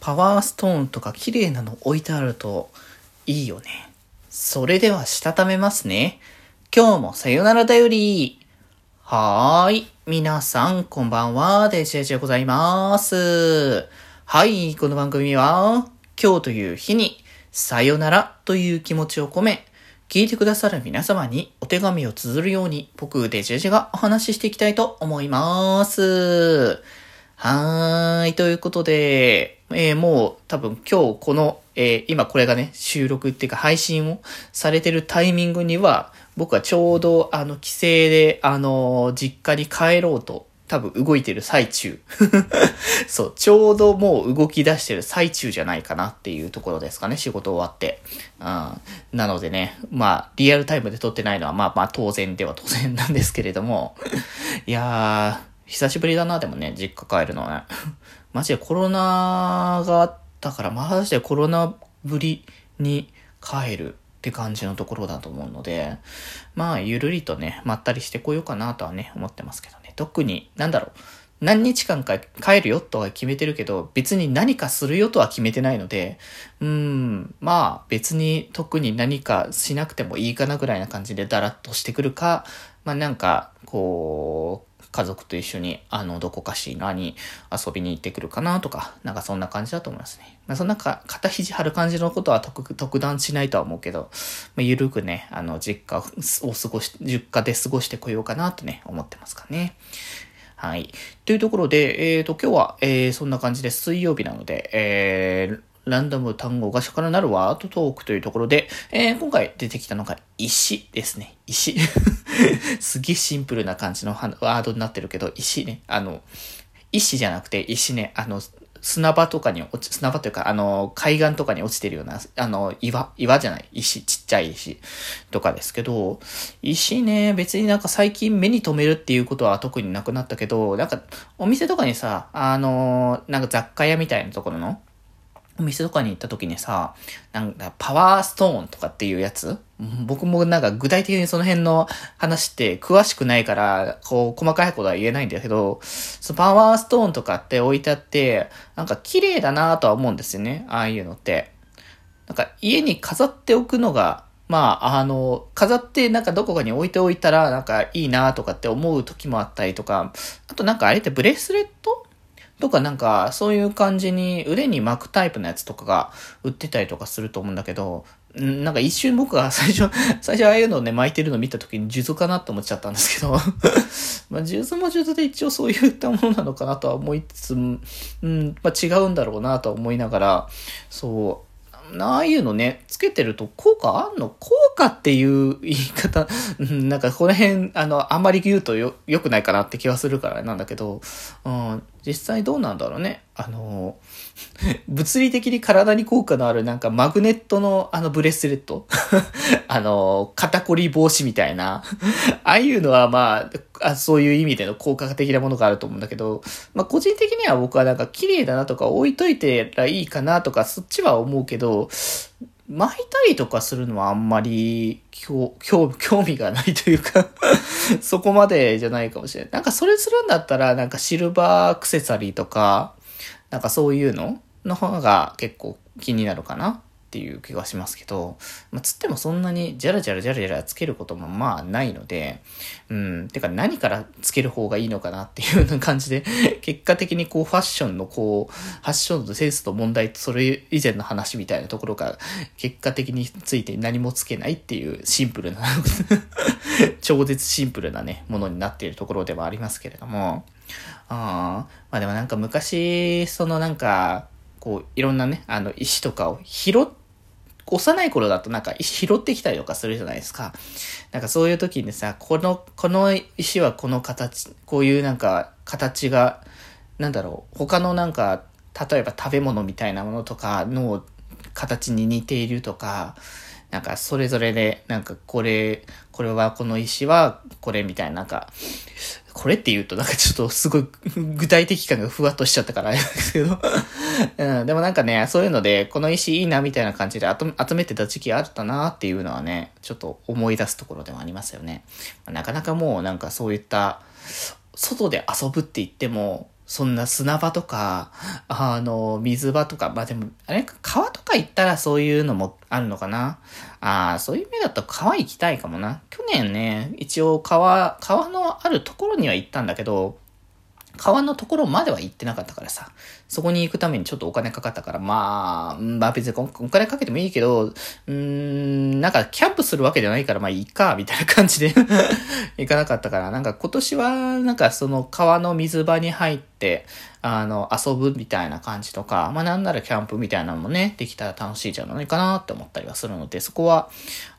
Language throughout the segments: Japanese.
パワーストーンとか綺麗なの置いてあるといいよね。それではしたためますね。今日もさよならだより。はーい。皆さん、こんばんは。デジェジでございます。はい。この番組は、今日という日に、さよならという気持ちを込め、聞いてくださる皆様にお手紙を綴るように、僕、デジェジがお話ししていきたいと思います。はーい。ということで、えー、もう多分今日この、えー、今これがね、収録っていうか配信をされてるタイミングには、僕はちょうどあの帰省で、あのー、実家に帰ろうと多分動いてる最中。そう、ちょうどもう動き出してる最中じゃないかなっていうところですかね、仕事終わって。うん。なのでね、まあ、リアルタイムで撮ってないのはまあまあ当然では当然なんですけれども。いやー、久しぶりだな、でもね、実家帰るのはね。マジでコロナがあったから、マジでコロナぶりに帰るって感じのところだと思うので、まあ、ゆるりとね、まったりしてこようかなとはね、思ってますけどね。特に、なんだろう。何日間か帰るよとは決めてるけど、別に何かするよとは決めてないので、うーん、まあ別に特に何かしなくてもいいかなぐらいな感じでダラッとしてくるか、まあなんか、こう、家族と一緒に、あの、どこかしらに遊びに行ってくるかなとか、なんかそんな感じだと思いますね。まあ、そんなか、肩肘張る感じのことは特、特段しないとは思うけど、まあ、ゆるくね、あの、実家を過ごし、実家で過ごしてこようかなとね、思ってますかね。はい。というところで、えっ、ー、と、今日は、えー、そんな感じで水曜日なので、えー、ランダム単語が書からなるワードトークというところで、えー、今回出てきたのが石ですね。石。すげえシンプルな感じのワードになってるけど、石ね。あの、石じゃなくて石ね。あの、砂場とかに落ち、砂場というか、あの、海岸とかに落ちてるような、あの、岩、岩じゃない、石、ちっちゃい石とかですけど、石ね、別になんか最近目に留めるっていうことは特になくなったけど、なんか、お店とかにさ、あの、なんか雑貨屋みたいなところの、お店とかに行った時にさ、なんかパワーストーンとかっていうやつ？僕もなんか具体的にその辺の話って詳しくないから、こう細かいことは言えないんだけど、そのパワーストーンとかって置いてあって、なんか綺麗だなとは思うんですよね。ああいうのって。なんか家に飾っておくのが、まあ、あの、飾ってなんかどこかに置いておいたらなんかいいなとかって思う時もあったりとか、あとなんかあれってブレスレットとかなんか、そういう感じに腕に巻くタイプのやつとかが売ってたりとかすると思うんだけど、なんか一瞬僕が 最初、最初ああいうのをね、巻いてるの見た時に数珠かなって思っちゃったんですけど まあ、数珠も数珠で一応そういったものなのかなとは思いつつ、うん、まあ違うんだろうなと思いながら、そう、ああいうのね、つけてると効果あんの？効果っていう言い方、なんかこの辺、あの、あんまり言うとよ、良くないかなって気はするからなんだけど、うん、実際どうなんだろうね。あの、物理的に体に効果のあるなんかマグネットのあのブレスレット。あの、肩こり防止みたいな。ああいうのはまああ、そういう意味での効果的なものがあると思うんだけど、まあ個人的には僕はなんか綺麗だなとか置いといてらいいかなとかそっちは思うけど、巻いたりとかするのはあんまり興味がないというかそこまでじゃないかもしれない。なんかそれするんだったら、なんかシルバーアクセサリーとか、なんかそういうのの方が結構気になるかなっていう気がしますけど、まあ、つってもそんなにジャラジャラジャラジャラつけることもまあないので、うん、てか何からつける方がいいのかなっていうような感じで、結果的にこうファッションのこう、ファッションのセンスと問題とそれ以前の話みたいなところが、結果的について何もつけないっていうシンプルな 超絶シンプルなね、ものになっているところではありますけれども、あまあでもなんか昔、そのなんか、こう、いろんなね、あの、石とかを拾って幼い頃だとなんか石拾ってきたりとかするじゃないですか。なんかそういう時にさ、この、この石はこの形、こういうなんか形が、なんだろう、他のなんか、例えば食べ物みたいなものとかの形に似ているとか、なんかそれぞれで、なんかこれ、これはこの石はこれみたいな、なんか、これって言うとなんかちょっとすごい具体的感がふわっとしちゃったからあれですけどうん、でもなんかね、そういうので、この石いいなみたいな感じで集めてた時期あったなっていうのはね、ちょっと思い出すところでもありますよね。なかなかもうなんかそういった、外で遊ぶって言っても、そんな砂場とか、あの、水場とか、まあでも、あれ？川とか行ったらそういうのもあるのかな？ああ、そういう意味だと川行きたいかもな。去年ね、一応川、川のあるところには行ったんだけど、川のところまでは行ってなかったからさ、そこに行くためにちょっとお金かかったから、まあ、まあ別にお金かけてもいいけど、うーん、なんかキャンプするわけじゃないから、まあいいか、みたいな感じで。行かなかったから、なんか今年は、なんかその川の水場に入って、あの、遊ぶみたいな感じとか、まあなんならキャンプみたいなのもね、できたら楽しいじゃないかなって思ったりはするので、そこは、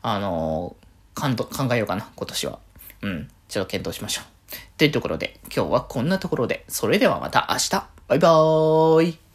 あの、考えようかな、今年は。うん、ちょっと検討しましょう。というところで、今日はこんなところで、それではまた明日。バイバーイ。